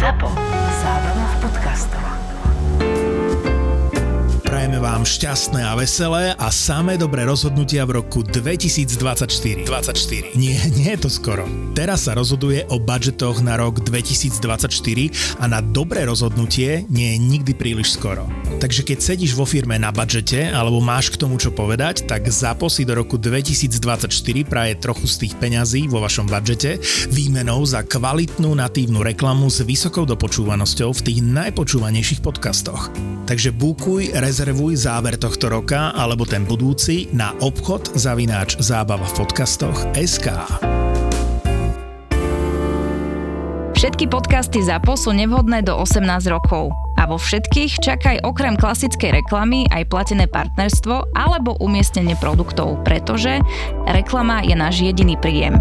ZAPO. Zábrná v podcastov. Prajeme vám šťastné a veselé a samé dobré rozhodnutia v roku 2024. 24. Nie, nie je to skoro. Teraz sa rozhoduje o budžetoch na rok 2024 a na dobré rozhodnutie nie je nikdy príliš skoro. Takže keď sedíš vo firme na budžete alebo máš k tomu čo povedať, tak ZAPO si do roku 2024 praje trochu z tých peňazí vo vašom budžete výmenou za kvalitnú natívnu reklamu s vysokou dopočúvanosťou v tých najpočúvanejších podcastoch. Takže bukuj, rezervuj záver tohto roka alebo ten budúci na obchod zavináč zábava v podcastoch SK. Všetky podcasty ZAPO sú nevhodné do 18 rokov. A vo všetkých čakaj okrem klasickej reklamy aj platené partnerstvo alebo umiestnenie produktov, pretože reklama je náš jediný príjem.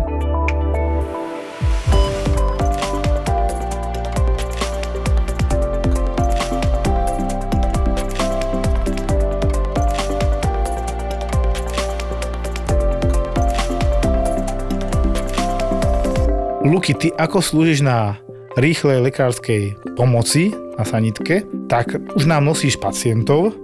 Luky, ty ako slúžiš na rýchlej lekárskej pomoci na sanitke, tak už nám nosíš pacientov.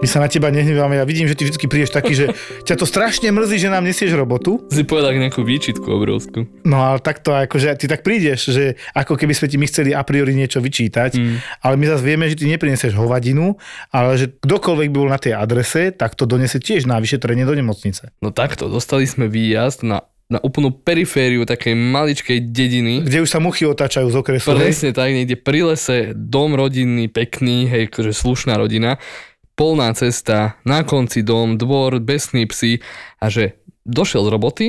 My sa na teba nehneváme, ja vidím, že ty vždy prídeš taký, že ťa to strašne mrzí, že nám nesieš robotu. Si povedal nejakú výčitku obrovskú. No ale takto, akože ty tak prídeš, že ako keby sme ti my chceli a priori niečo vyčítať, mm. ale my zase vieme, že ty neprinesieš hovadinu, ale že kdokoľvek by bol na tej adrese, tak to donese tiež na vyšetrenie do nemocnice. No takto, dostali sme výjazd na na úplnú perifériu takej maličkej dediny. Kde už sa muchy otáčajú z okresu. Presne tak, niekde pri lese, dom rodinný, pekný, hej, akože slušná rodina, polná cesta, na konci dom, dvor, besní psy a že došiel z roboty,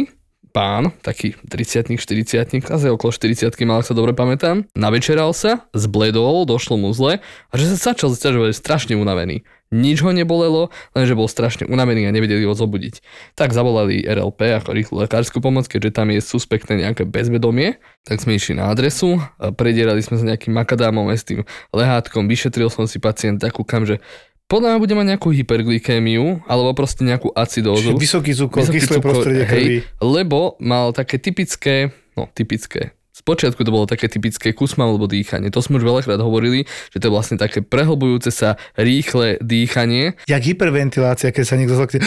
pán, taký 30 40 asi okolo 40 mal, ak sa dobre pamätám, navečeral sa, zbledol, došlo mu zle a že sa začal zaťažovať strašne unavený nič ho nebolelo, lenže bol strašne unavený a nevedeli ho zobudiť. Tak zavolali RLP ako rýchlu lekárskú pomoc, keďže tam je suspektné nejaké bezvedomie. Tak sme išli na adresu, predierali sme sa nejakým makadámom s tým lehátkom, vyšetril som si pacienta, kúkam, že podľa mňa bude mať nejakú hyperglykémiu, alebo proste nejakú acidózu. Čiže vysoký cukor, vysoký kyslé prostredie krvi. Lebo mal také typické, no typické, Spočiatku to bolo také typické kusma alebo dýchanie. To sme už veľakrát hovorili, že to je vlastne také prehlbujúce sa rýchle dýchanie. Jak hyperventilácia, keď sa niekto zlakne.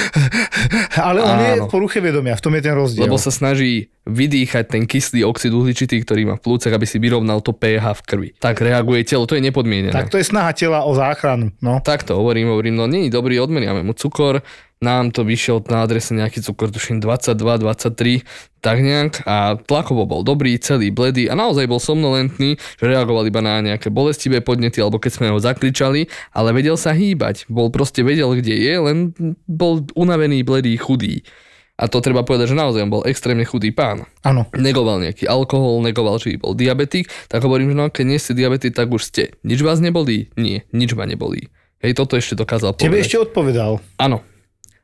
Ale on Áno. je v poruche vedomia, v tom je ten rozdiel. Lebo sa snaží vydýchať ten kyslý oxid uhličitý, ktorý má v plúcach, aby si vyrovnal to pH v krvi. Tak reaguje telo, to je nepodmienené. Tak to je snaha tela o záchranu. No. Tak to hovorím, hovorím, no nie je dobrý, odmeniame mu cukor, nám to vyšiel na adrese nejaký cukor, tuším 22, 23, tak nejak a tlakovo bol dobrý, celý bledý a naozaj bol somnolentný, že reagoval iba na nejaké bolestivé podnety alebo keď sme ho zakričali, ale vedel sa hýbať, bol proste vedel, kde je, len bol unavený, bledý, chudý. A to treba povedať, že naozaj on bol extrémne chudý pán. Áno. Negoval nejaký alkohol, negoval, že bol diabetik, tak hovorím, že no keď nie ste diabetik, tak už ste. Nič vás nebolí? Nie, nič ma nebolí. Hej, toto ešte dokázal povedať. Tebe ešte odpovedal. Áno,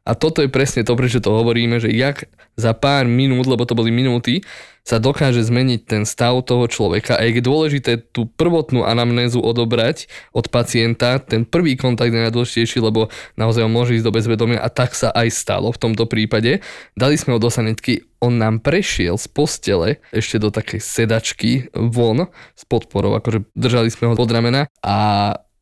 a toto je presne to, prečo to hovoríme, že jak za pár minút, lebo to boli minúty, sa dokáže zmeniť ten stav toho človeka a je dôležité tú prvotnú anamnézu odobrať od pacienta. Ten prvý kontakt je najdôležitejší, lebo naozaj on môže ísť do bezvedomia a tak sa aj stalo v tomto prípade. Dali sme ho do sanitky, on nám prešiel z postele ešte do takej sedačky von s podporou, akože držali sme ho pod ramena a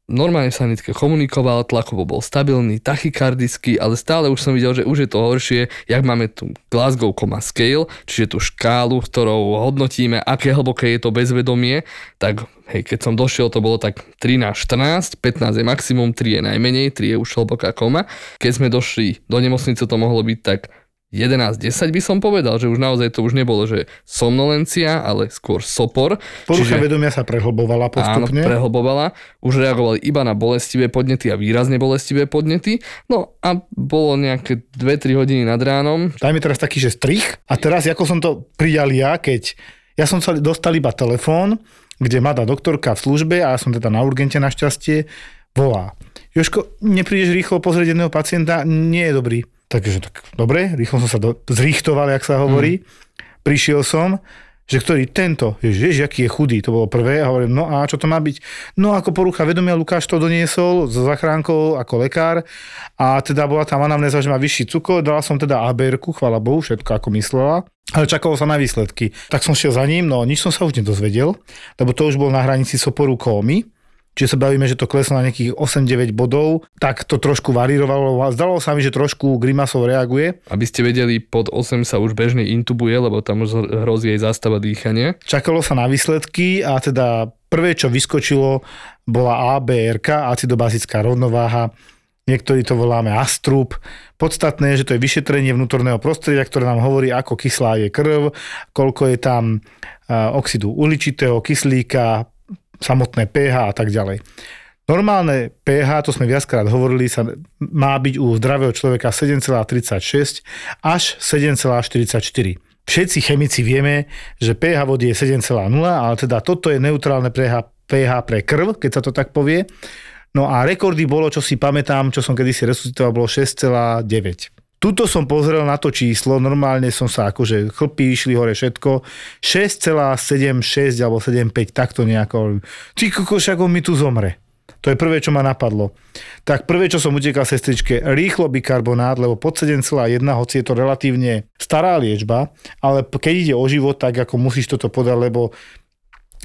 normálne sa sanitke komunikoval, tlakovo bol stabilný, tachykardický, ale stále už som videl, že už je to horšie, jak máme tu Glasgow Coma Scale, čiže tú škálu, ktorou hodnotíme, aké hlboké je to bezvedomie, tak hej, keď som došiel, to bolo tak 13, 14, 15 je maximum, 3 je najmenej, 3 je už hlboká koma. Keď sme došli do nemocnice, to mohlo byť tak 11-10 by som povedal, že už naozaj to už nebolo, že somnolencia, ale skôr sopor. Porucha čiže, vedomia sa prehlbovala postupne. Áno, prehlbovala. Už reagovali iba na bolestivé podnety a výrazne bolestivé podnety. No a bolo nejaké 2-3 hodiny nad ránom. Daj mi teraz taký, že strich. A teraz, ako som to prijal ja, keď ja som sa dostal iba telefón, kde mladá doktorka v službe a ja som teda na urgente našťastie, volá. Joško, neprídeš rýchlo pozrieť jedného pacienta? Nie je dobrý Takže tak dobre, rýchlo som sa do, zrichtoval, jak sa hovorí. Mm. Prišiel som, že ktorý tento, vieš, aký je chudý, to bolo prvé a hovorím, no a čo to má byť? No ako porucha vedomia, Lukáš to doniesol s zachránkou ako lekár a teda bola tam anamnéza, že má vyšší cukor, dala som teda ABR-ku, chvála Bohu, všetko ako myslela, ale čakalo sa na výsledky. Tak som šiel za ním, no nič som sa už nedozvedel, lebo to už bol na hranici soporu kómy, čiže sa bavíme, že to kleslo na nejakých 8-9 bodov, tak to trošku varírovalo. a Zdalo sa mi, že trošku grimasov reaguje. Aby ste vedeli, pod 8 sa už bežne intubuje, lebo tam už hrozí jej zástava dýchania. Čakalo sa na výsledky a teda prvé, čo vyskočilo, bola ABRK, acidobazická rovnováha. Niektorí to voláme astrup. Podstatné je, že to je vyšetrenie vnútorného prostredia, ktoré nám hovorí, ako kyslá je krv, koľko je tam a, oxidu uhličitého, kyslíka, samotné pH a tak ďalej. Normálne pH, to sme viackrát hovorili, sa má byť u zdravého človeka 7,36 až 7,44. Všetci chemici vieme, že pH vody je 7,0, ale teda toto je neutrálne pH, pH pre krv, keď sa to tak povie. No a rekordy bolo, čo si pamätám, čo som kedysi resuscitoval, bolo 6,9. Tuto som pozrel na to číslo, normálne som sa akože chlpy išli hore všetko, 6,76 alebo 7,5, takto nejako. Ty kokos, ako mi tu zomre. To je prvé, čo ma napadlo. Tak prvé, čo som utekal sestričke, rýchlo bikarbonát, lebo pod 7,1, hoci je to relatívne stará liečba, ale keď ide o život, tak ako musíš toto podať, lebo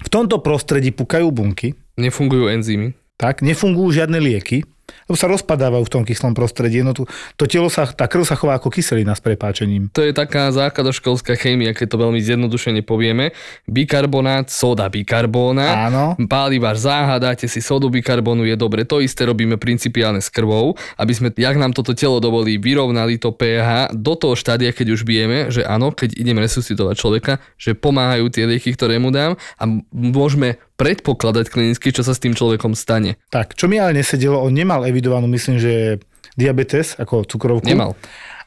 v tomto prostredí pukajú bunky, Nefungujú enzymy. tak, nefungujú žiadne lieky, lebo sa rozpadávajú v tom kyslom prostredí. No tu, to telo sa, tá krv sa chová ako kyselina s prepáčením. To je taká základoškolská chémia, keď to veľmi zjednodušene povieme. Bikarbonát, soda bikarbóna. Áno. Páli váš záhad, dáte si sodu bikarbonu, je dobre. To isté robíme principiálne s krvou, aby sme, jak nám toto telo dovolí, vyrovnali to pH do toho štádia, keď už vieme, že áno, keď idem resuscitovať človeka, že pomáhajú tie lieky, ktoré mu dám a môžeme predpokladať klinicky, čo sa s tým človekom stane. Tak, čo mi ale nesedelo, on nemal evidovanú, myslím, že diabetes, ako cukrovku. Nemal.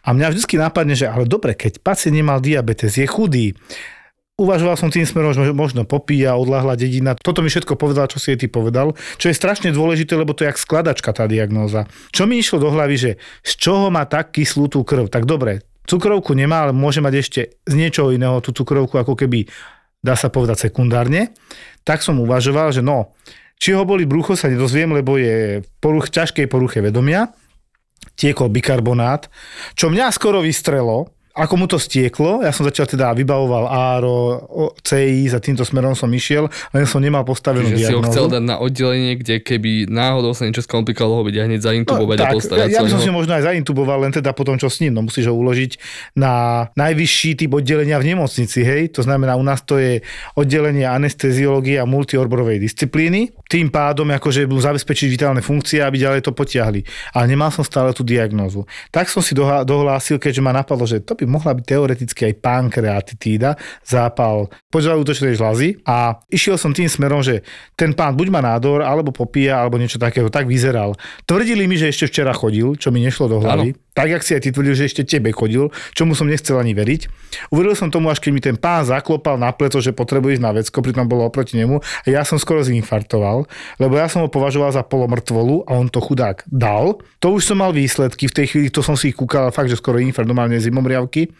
A mňa vždy napadne, že ale dobre, keď pacient nemal diabetes, je chudý, Uvažoval som tým smerom, že možno popíja, odláhla dedina. Toto mi všetko povedal, čo si jej ty povedal. Čo je strašne dôležité, lebo to je jak skladačka tá diagnóza. Čo mi išlo do hlavy, že z čoho má tak kyslú tú krv? Tak dobre, cukrovku nemá, ale môže mať ešte z niečoho iného tú cukrovku, ako keby, dá sa povedať, sekundárne. Tak som uvažoval, že no, či ho boli brucho, sa nedozviem, lebo je poruch, ťažkej poruche vedomia. Tiekol bikarbonát, čo mňa skoro vystrelo, ako mu to stieklo, ja som začal teda vybavoval ARO, o- CI, za týmto smerom som išiel, len som nemal postavenú Že si ho diagnózu. chcel dať na oddelenie, kde keby náhodou sa niečo skomplikovalo, ho byť hneď zaintubovať a No, tak, postarať ja sa by som si možno aj zaintuboval, len teda potom čo s ním. No musíš ho uložiť na najvyšší typ oddelenia v nemocnici, hej. To znamená, u nás to je oddelenie anesteziológie a multiorborovej disciplíny. Tým pádom akože budú zabezpečiť vitálne funkcie, aby ďalej to potiahli. Ale nemal som stále tú diagnózu. Tak som si dohlásil, keďže ma napadlo, že to by mohla byť teoreticky aj pankreatitída, zápal požalúdočnej žľazy a išiel som tým smerom, že ten pán buď má nádor, alebo popíja, alebo niečo takého, tak vyzeral. Tvrdili mi, že ešte včera chodil, čo mi nešlo do hlavy. Tak, jak si aj ty tvrdil, že ešte tebe chodil, čomu som nechcel ani veriť. Uveril som tomu, až keď mi ten pán zaklopal na pleco, že potrebuje ísť na vecko, pritom bolo oproti nemu a ja som skoro zinfartoval, lebo ja som ho považoval za polomrtvolu a on to chudák dal. To už som mal výsledky, v tej chvíli to som si kúkal, fakt, že skoro infarkt, normálne zimomriavky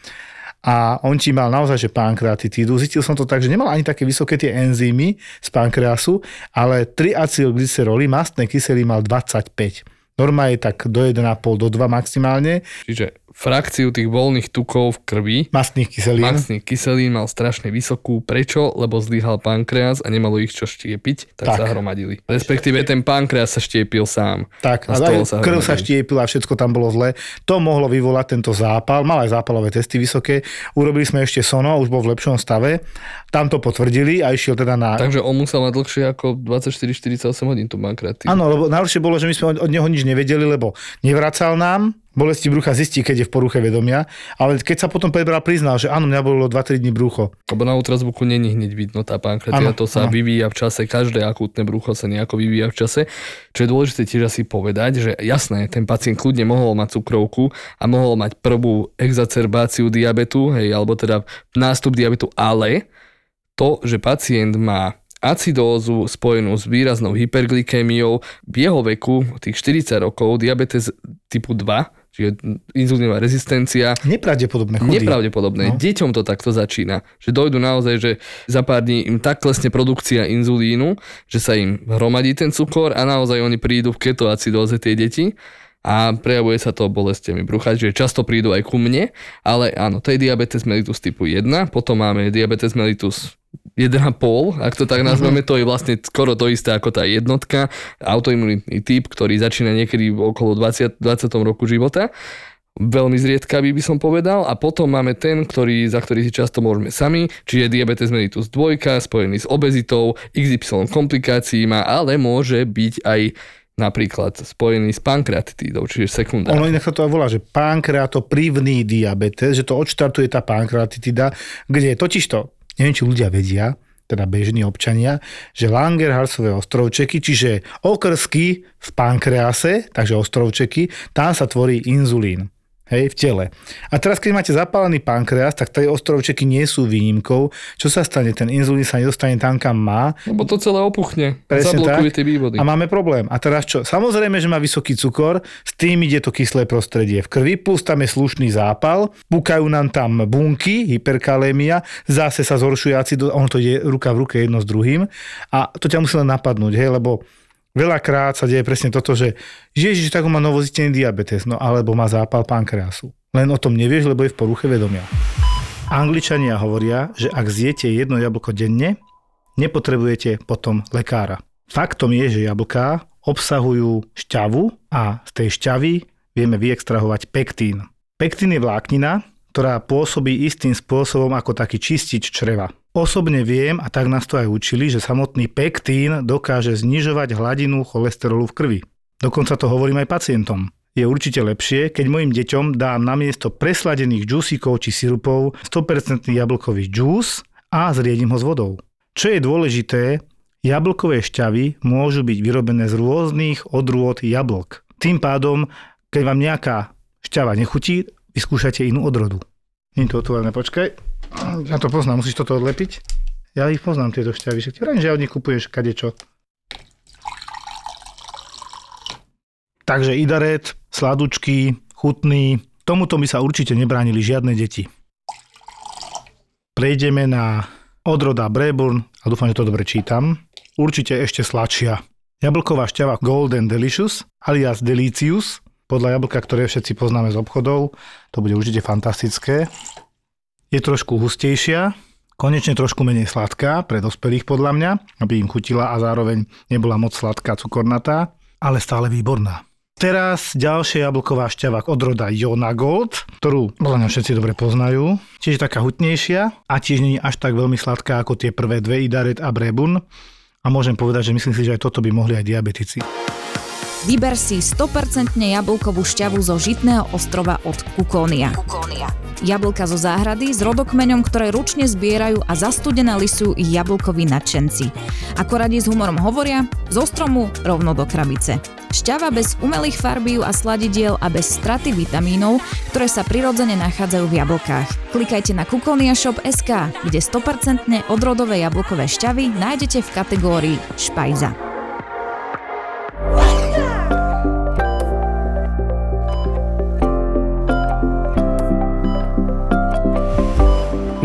a on ti mal naozaj, že pankreatitídu. Zistil som to tak, že nemal ani také vysoké tie enzymy z pankreasu, ale 3 acylglyceroly, mastné kyseliny mal 25. Norma je tak do 1,5 do 2 maximálne, Čiže frakciu tých voľných tukov v krvi mastných kyselín. Maxný kyselín mal strašne vysokú. Prečo? Lebo zlyhal pankreas a nemalo ich čo štiepiť, tak, Tak. sa hromadili. Respektíve ten pankreas sa štiepil sám. Tak, A a sa krv sa štiepila, všetko tam bolo zle. To mohlo vyvolať tento zápal. Mal aj zápalové testy vysoké. Urobili sme ešte sono, už bol v lepšom stave. Tam to potvrdili a išiel teda na... Takže on musel mať dlhšie ako 24-48 hodín tú pankreatitídu. Áno, lebo najlepšie bolo, že my sme od neho nič nevedeli, lebo nevracal nám, bolesti brucha zistí, keď je v poruche vedomia, ale keď sa potom prebral, priznal, že áno, mňa bolelo 2-3 dní brucho. Lebo na ultrazvuku není hneď vidno tá pankreatia, to sa áno. vyvíja v čase, každé akútne brucho sa nejako vyvíja v čase. Čo je dôležité tiež asi povedať, že jasné, ten pacient kľudne mohol mať cukrovku a mohol mať prvú exacerbáciu diabetu, hej, alebo teda nástup diabetu, ale to, že pacient má acidózu spojenú s výraznou hyperglykémiou v jeho veku, tých 40 rokov, diabetes typu 2, čiže inzulínová rezistencia. Nepravdepodobné chudy. Nepravdepodobné. No. Deťom to takto začína. Že dojdu naozaj, že za pár dní im tak klesne produkcia inzulínu, že sa im hromadí ten cukor a naozaj oni prídu v ketoacidóze tie deti a prejavuje sa to bolestiami brucha, že často prídu aj ku mne, ale áno, to je diabetes mellitus typu 1, potom máme diabetes mellitus 1,5, ak to tak nazveme, to je vlastne skoro to isté ako tá jednotka, autoimunitný typ, ktorý začína niekedy okolo 20, 20. roku života veľmi zriedkavý by som povedal a potom máme ten, ktorý, za ktorý si často môžeme sami, čiže diabetes mellitus 2 spojený s obezitou, XY komplikácií má, ale môže byť aj napríklad spojený s pankreatitídou, čiže sekundárne. Ono inak sa to aj volá, že pankreatoprivný diabetes, že to odštartuje tá pankreatitida, kde totižto neviem, či ľudia vedia, teda bežní občania, že Langerhansové ostrovčeky, čiže okrsky v pankrease, takže ostrovčeky, tam sa tvorí inzulín. Hej, v tele. A teraz, keď máte zapálený pankreas, tak tie ostrovčeky nie sú výnimkou. Čo sa stane? Ten inzulín sa nedostane tam, kam má. Lebo to celé opuchne. Presne Zablokuje tak. tie vývody. A máme problém. A teraz čo? Samozrejme, že má vysoký cukor, s tým ide to kyslé prostredie v krvi, plus tam je slušný zápal, púkajú nám tam bunky, hyperkalémia, zase sa zhoršuje acido, ono to ide ruka v ruke jedno s druhým. A to ťa musí len napadnúť, hej, lebo Veľakrát sa deje presne toto, že Ježiš, tak má novozitený diabetes, no alebo má zápal pankreasu. Len o tom nevieš, lebo je v poruche vedomia. Angličania hovoria, že ak zjete jedno jablko denne, nepotrebujete potom lekára. Faktom je, že jablká obsahujú šťavu a z tej šťavy vieme vyextrahovať pektín. Pektín je vláknina, ktorá pôsobí istým spôsobom ako taký čistič čreva. Osobne viem, a tak nás to aj učili, že samotný pektín dokáže znižovať hladinu cholesterolu v krvi. Dokonca to hovorím aj pacientom. Je určite lepšie, keď mojim deťom dám namiesto presladených džusíkov či sirupov 100% jablkový džús a zriedím ho s vodou. Čo je dôležité, jablkové šťavy môžu byť vyrobené z rôznych odrôd jablk. Tým pádom, keď vám nejaká šťava nechutí, vyskúšate inú odrodu. Nie to otvorené, počkaj. Ja to poznám, musíš toto odlepiť. Ja ich poznám, tieto šťavy. Však ti vrajím, že od nich kupuješ kadečo. Takže idaret, sladučky, chutný. Tomuto by sa určite nebránili žiadne deti. Prejdeme na odroda Breburn a dúfam, že to dobre čítam. Určite ešte sladšia. Jablková šťava Golden Delicious alias Delicious podľa jablka, ktoré všetci poznáme z obchodov. To bude určite fantastické je trošku hustejšia, konečne trošku menej sladká pre dospelých podľa mňa, aby im chutila a zároveň nebola moc sladká, cukornatá, ale stále výborná. Teraz ďalšia jablková šťava od roda Jona Gold, ktorú podľa mňa všetci dobre poznajú. Čiže taká hutnejšia a tiež nie je až tak veľmi sladká ako tie prvé dve Idaret a Brebun. A môžem povedať, že myslím si, že aj toto by mohli aj diabetici. Vyber si 100% jablkovú šťavu zo žitného ostrova od Kukónia. Kukónia. Jablka zo záhrady s rodokmeňom, ktoré ručne zbierajú a zastudené lisujú ich jablkoví nadšenci. Ako radi s humorom hovoria, zo stromu rovno do krabice. Šťava bez umelých farbív a sladidiel a bez straty vitamínov, ktoré sa prirodzene nachádzajú v jablkách. Klikajte na kukoniashop.sk, kde 100% odrodové jablkové šťavy nájdete v kategórii Špajza.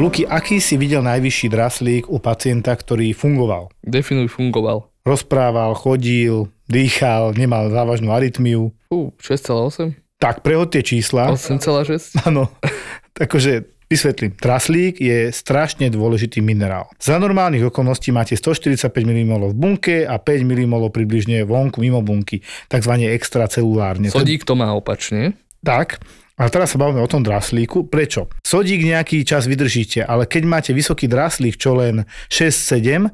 Luky, aký si videl najvyšší draslík u pacienta, ktorý fungoval? Definuj fungoval. Rozprával, chodil, dýchal, nemal závažnú arytmiu. Fú, 6,8? Tak, prehod tie čísla. 8,6? Áno, takže Vysvetlím. Traslík je strašne dôležitý minerál. Za normálnych okolností máte 145 mmol v bunke a 5 mmol približne vonku mimo bunky, takzvané extracelulárne. Sodík to má opačne. Tak, a teraz sa bavíme o tom draslíku. Prečo? Sodík nejaký čas vydržíte, ale keď máte vysoký draslík, čo len 6-7,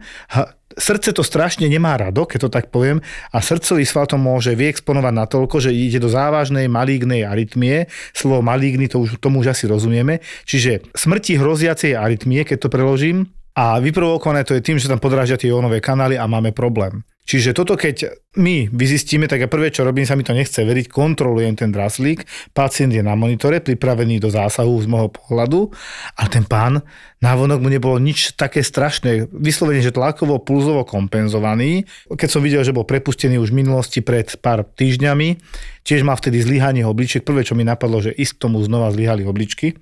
srdce to strašne nemá rado, keď to tak poviem, a srdcový sval to môže vyexponovať natoľko, že ide do závažnej malignej arytmie. Slovo maligny, to už, tomu už asi rozumieme. Čiže smrti hroziacej arytmie, keď to preložím, a vyprovokované to je tým, že tam podrážia tie jónové kanály a máme problém. Čiže toto keď my vyzistíme, tak ja prvé, čo robím, sa mi to nechce veriť, kontrolujem ten draslík, pacient je na monitore, pripravený do zásahu z môjho pohľadu, ale ten pán, návonok mu nebolo nič také strašné, vyslovene, že tlakovo, pulzovo kompenzovaný. Keď som videl, že bol prepustený už v minulosti pred pár týždňami, tiež má vtedy zlyhanie obličiek, prvé, čo mi napadlo, že isto mu znova zlyhali obličky,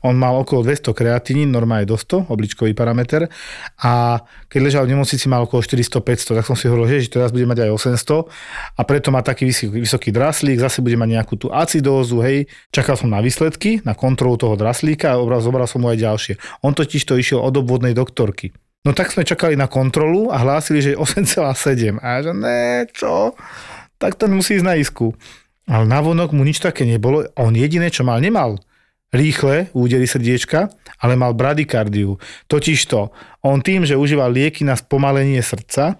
on mal okolo 200 kreatinín, normálne do 100, obličkový parameter. A keď ležal v nemocnici, mal okolo 400-500, tak som si hovoril, že teraz bude mať aj 800 a preto má taký vysoký, draslík, zase bude mať nejakú tú acidózu, hej. Čakal som na výsledky, na kontrolu toho draslíka a obraz, zobral som mu aj ďalšie. On totiž to išiel od obvodnej doktorky. No tak sme čakali na kontrolu a hlásili, že je 8,7. A že ne, čo? Tak ten musí ísť na isku. Ale navonok mu nič také nebolo. On jediné, čo mal, nemal rýchle údery srdiečka, ale mal bradykardiu. Totižto, on tým, že užíval lieky na spomalenie srdca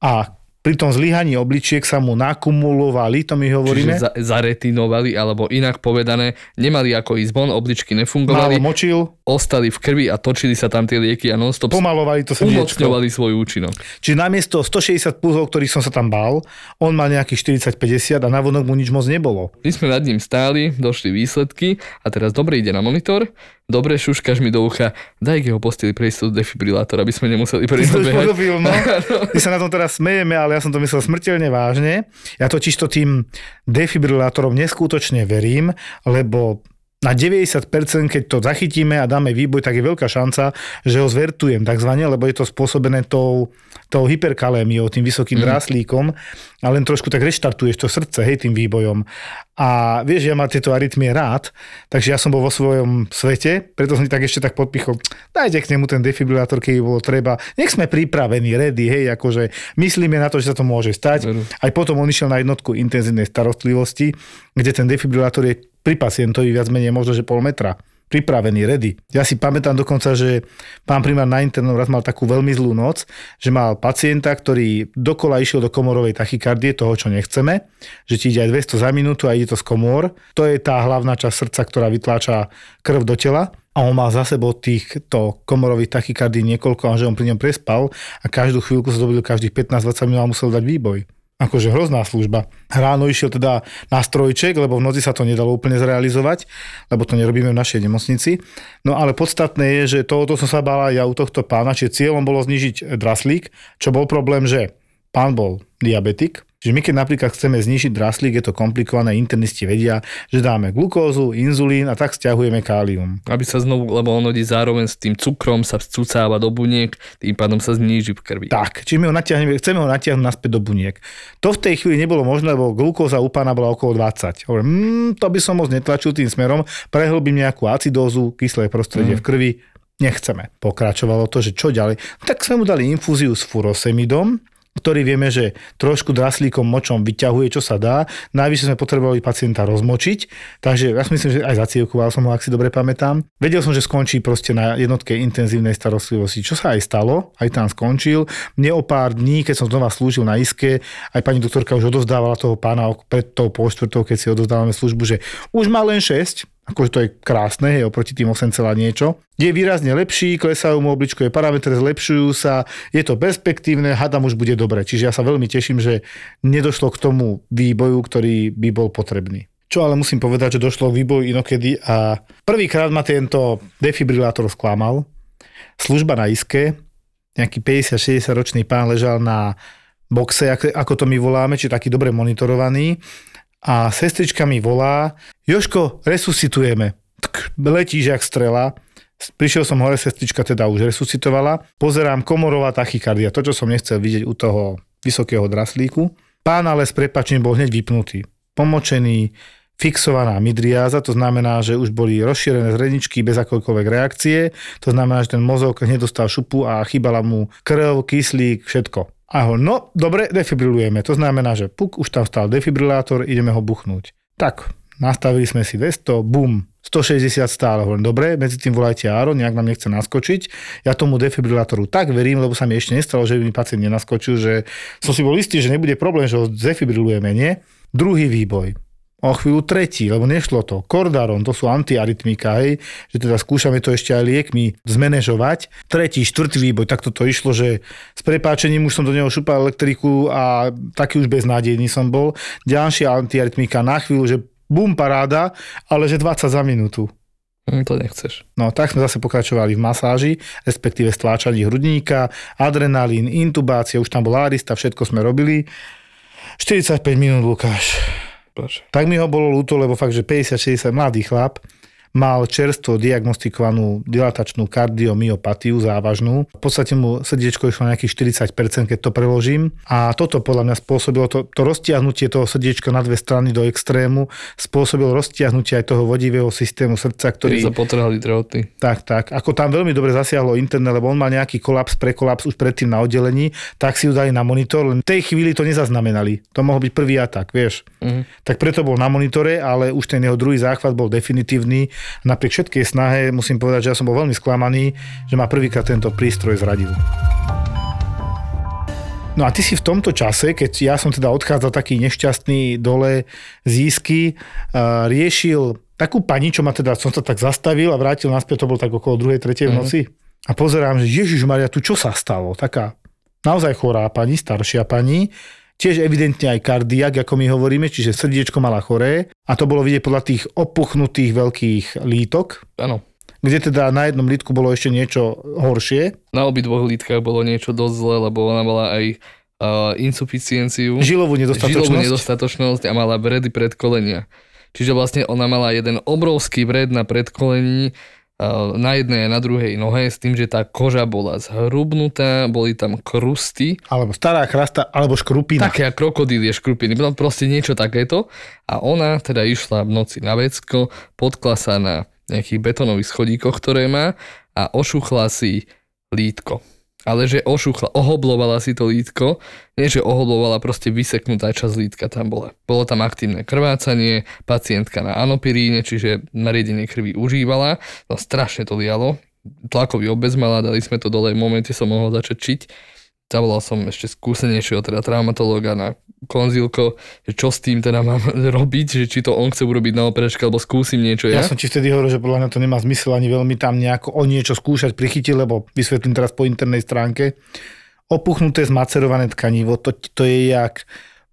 a pri tom zlyhaní obličiek sa mu nakumulovali, to my hovoríme. Čiže za, zaretinovali, alebo inak povedané, nemali ako ísť von, obličky Málo nefungovali, močil, ostali v krvi a točili sa tam tie lieky a non-stop pomalovali to umocňovali svoj účinok. Čiže namiesto 160 pulzov, ktorých som sa tam bál, on mal nejakých 40-50 a navonok mu nič moc nebolo. My sme nad ním stáli, došli výsledky a teraz dobre ide na monitor, dobre šuškaš mi do ucha, daj ho posteli prejsť do defibrilátor, aby sme nemuseli Ty prejsť behať. pochopil, no. My sa na tom teraz smejeme, ale ja som to myslel smrteľne vážne. Ja totiž to tým defibrilátorom neskutočne verím, lebo na 90%, keď to zachytíme a dáme výboj, tak je veľká šanca, že ho zvertujem takzvané, lebo je to spôsobené tou, tou hyperkalémiou, tým vysokým mm. dráslíkom a len trošku tak reštartuješ to srdce, hej, tým výbojom. A vieš, ja mám tieto arytmie rád, takže ja som bol vo svojom svete, preto som tak ešte tak podpichol, dajte k nemu ten defibrilátor, keď bolo treba. Nech sme pripravení, ready, hej, akože myslíme na to, že sa to môže stať. Veru. Aj potom on išiel na jednotku intenzívnej starostlivosti, kde ten defibrilátor je pri pacientovi viac menej možno, že pol metra pripravený, ready. Ja si pamätám dokonca, že pán primár na internom raz mal takú veľmi zlú noc, že mal pacienta, ktorý dokola išiel do komorovej tachykardie, toho, čo nechceme, že ti ide aj 200 za minútu a ide to z komôr. To je tá hlavná časť srdca, ktorá vytláča krv do tela. A on mal za sebou týchto komorových tachykardí niekoľko, a že on pri ňom prespal a každú chvíľku sa dobil každých 15-20 minút a musel dať výboj akože hrozná služba. Ráno išiel teda na strojček, lebo v noci sa to nedalo úplne zrealizovať, lebo to nerobíme v našej nemocnici. No ale podstatné je, že tohoto som sa bála ja u tohto pána, čiže cieľom bolo znižiť draslík, čo bol problém, že pán bol diabetik, Čiže my keď napríklad chceme znižiť draslík, je to komplikované, internisti vedia, že dáme glukózu, inzulín a tak stiahujeme kálium. Aby sa znovu, lebo ono ide zároveň s tým cukrom, sa vcucáva do buniek, tým pádom sa zníži v krvi. Tak, čiže my ho natiahneme, chceme ho natiahnuť naspäť do buniek. To v tej chvíli nebolo možné, lebo glukóza u pána bola okolo 20. Hovorím, mm, to by som moc netlačil tým smerom, prehlbím nejakú acidózu, kyslé prostredie mm. v krvi, nechceme. Pokračovalo to, že čo ďalej? Tak sme mu dali infúziu s furosemidom, ktorý vieme, že trošku draslíkom močom vyťahuje, čo sa dá. Najvyššie sme potrebovali pacienta rozmočiť, takže ja si myslím, že aj zacievkoval som ho, ak si dobre pamätám. Vedel som, že skončí proste na jednotke intenzívnej starostlivosti, čo sa aj stalo, aj tam skončil. Mne o pár dní, keď som znova slúžil na iske, aj pani doktorka už odovzdávala toho pána pred tou pol štvrtou, keď si odovzdávame službu, že už má len 6, akože to je krásne, hej, oproti tým 8, niečo. Je výrazne lepší, klesajú mu obličkové parametre, zlepšujú sa, je to perspektívne, hadam už bude dobre. Čiže ja sa veľmi teším, že nedošlo k tomu výboju, ktorý by bol potrebný. Čo ale musím povedať, že došlo k výboju inokedy a prvýkrát ma tento defibrilátor sklamal. Služba na iske, nejaký 50-60 ročný pán ležal na boxe, ako, to my voláme, či taký dobre monitorovaný a sestrička mi volá, Joško, resuscitujeme. Tk, letíš jak strela. Prišiel som hore, sestrička teda už resuscitovala. Pozerám, komorová tachykardia, to, čo som nechcel vidieť u toho vysokého draslíku. Pán ale s prepačením bol hneď vypnutý. Pomočený, fixovaná midriáza, to znamená, že už boli rozšírené zreničky bez akoľkoľvek reakcie, to znamená, že ten mozog hneď dostal šupu a chýbala mu krv, kyslík, všetko. A ho, no, dobre, defibrilujeme. To znamená, že puk, už tam stal defibrilátor, ideme ho buchnúť. Tak, nastavili sme si 200, bum, 160 stále. Hovorím, dobre, medzi tým volajte Áro, nejak nám nechce naskočiť. Ja tomu defibrilátoru tak verím, lebo sa mi ešte nestalo, že by mi pacient nenaskočil, že som si bol istý, že nebude problém, že ho zdefibrilujeme, nie? Druhý výboj. O chvíľu tretí, lebo nešlo to. Kordaron, to sú antiarytmika, hej, že teda skúšame to ešte aj liekmi zmanéžovať. Tretí, štvrtý výboj, takto to išlo, že s prepáčením už som do neho šupal elektriku a taký už beznádejný som bol. Ďalšia antiarytmika na chvíľu, že bum paráda, ale že 20 za minútu. Hm, to nechceš. No tak sme zase pokračovali v masáži, respektíve stláčaní hrudníka, adrenalín, intubácia, už tam bola arista, všetko sme robili. 45 minút, Lukáš. Bože. Tak mi ho bolo ľúto, lebo fakt, že 50-60 mladý chlap mal čerstvo diagnostikovanú dilatačnú kardiomyopatiu závažnú. V podstate mu srdiečko išlo na nejakých 40%, keď to preložím. A toto podľa mňa spôsobilo to, to roztiahnutie toho srdiečka na dve strany do extrému, spôsobilo roztiahnutie aj toho vodivého systému srdca, Ktorý ktorý... sa potrhali droty. Tak, tak. Ako tam veľmi dobre zasiahlo internet, lebo on mal nejaký kolaps, prekolaps už predtým na oddelení, tak si ju dali na monitor, len v tej chvíli to nezaznamenali. To mohol byť prvý atak, vieš. Mhm. Tak preto bol na monitore, ale už ten jeho druhý záchvat bol definitívny. Napriek všetkej snahe musím povedať, že ja som bol veľmi sklamaný, že ma prvýkrát tento prístroj zradil. No a ty si v tomto čase, keď ja som teda odchádzal taký nešťastný dole z Ísky, uh, riešil takú pani, čo ma teda, som sa tak zastavil a vrátil naspäť, to bol tak okolo 2. 3. v noci. A pozerám, že Ježiš Maria, tu čo sa stalo? Taká naozaj chorá pani, staršia pani, tiež evidentne aj kardiak, ako my hovoríme, čiže srdiečko mala choré a to bolo vidieť podľa tých opuchnutých veľkých lítok, Áno. kde teda na jednom lítku bolo ešte niečo horšie, Na obidvoch lítkach bolo niečo dosť zle, lebo ona mala aj uh, insuficienciu. žilovú žilovú nedostatočnosť. nedostatočnosť a mala vredy predkolenia. Čiže vlastne ona mala jeden obrovský vred na predkolení na jednej a na druhej nohe s tým, že tá koža bola zhrubnutá, boli tam krusty, Alebo stará chrasta, alebo škrupina. také krokodílie škrupiny, proste niečo takéto. A ona teda išla v noci na vecko, podkla sa na nejakých betónových schodíkoch, ktoré má a ošuchla si lítko. Ale že ošuchla, ohoblovala si to lítko, nie že ohoblovala, proste vyseknutá časť lítka tam bola. Bolo tam aktívne krvácanie, pacientka na anopiríne, čiže nariadenie krvi užívala, no strašne to lialo, tlakový obez mala, dali sme to dole, v momente som mohol začať čiť. Zavolal som ešte skúsenejšieho teda traumatológa na konzilko, že čo s tým teda mám robiť, že či to on chce urobiť na operačke, alebo skúsim niečo Ja ja. som ti vtedy hovoril, že podľa mňa to nemá zmysel ani veľmi tam nejako o niečo skúšať, prichytiť, lebo vysvetlím teraz po internej stránke. Opuchnuté zmacerované tkanivo, to, to je jak